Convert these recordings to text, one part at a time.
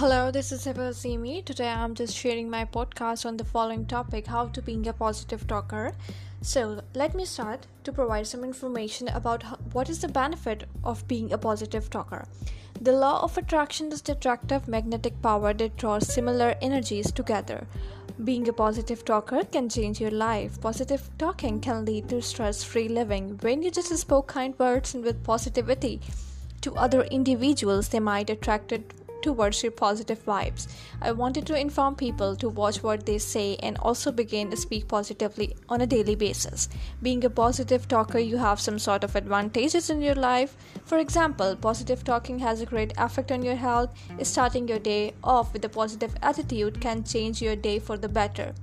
Hello, this is Eva Zimi. Today I'm just sharing my podcast on the following topic how to being a positive talker. So, let me start to provide some information about what is the benefit of being a positive talker. The law of attraction is the attractive magnetic power that draws similar energies together. Being a positive talker can change your life. Positive talking can lead to stress free living. When you just spoke kind words and with positivity to other individuals, they might attract it towards your positive vibes. I wanted to inform people to watch what they say and also begin to speak positively on a daily basis. Being a positive talker, you have some sort of advantages in your life. For example, positive talking has a great effect on your health. Starting your day off with a positive attitude can change your day for the better.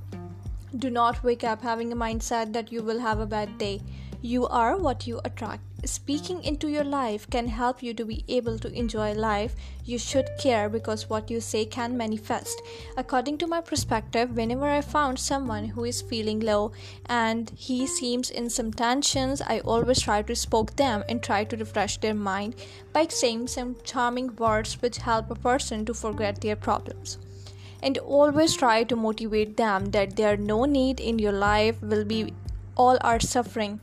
Do not wake up having a mindset that you will have a bad day. You are what you attract. Speaking into your life can help you to be able to enjoy life. You should care because what you say can manifest. According to my perspective, whenever I found someone who is feeling low and he seems in some tensions, I always try to spoke them and try to refresh their mind by saying some charming words which help a person to forget their problems and always try to motivate them that there no need in your life will be all our suffering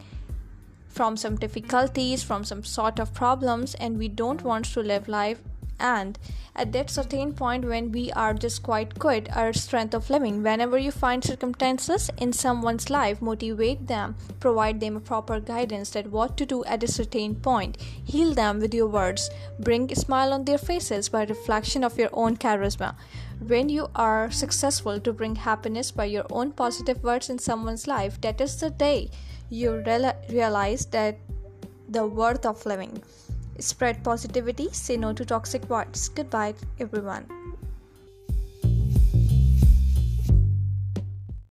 from some difficulties, from some sort of problems, and we don't want to live life. And at that certain point, when we are just quite good our strength of living, whenever you find circumstances in someone's life, motivate them, provide them a proper guidance that what to do at a certain point, heal them with your words, bring a smile on their faces by reflection of your own charisma. When you are successful to bring happiness by your own positive words in someone's life that is the day you real- realize that the worth of living. Spread positivity, say no to toxic words. Goodbye, everyone.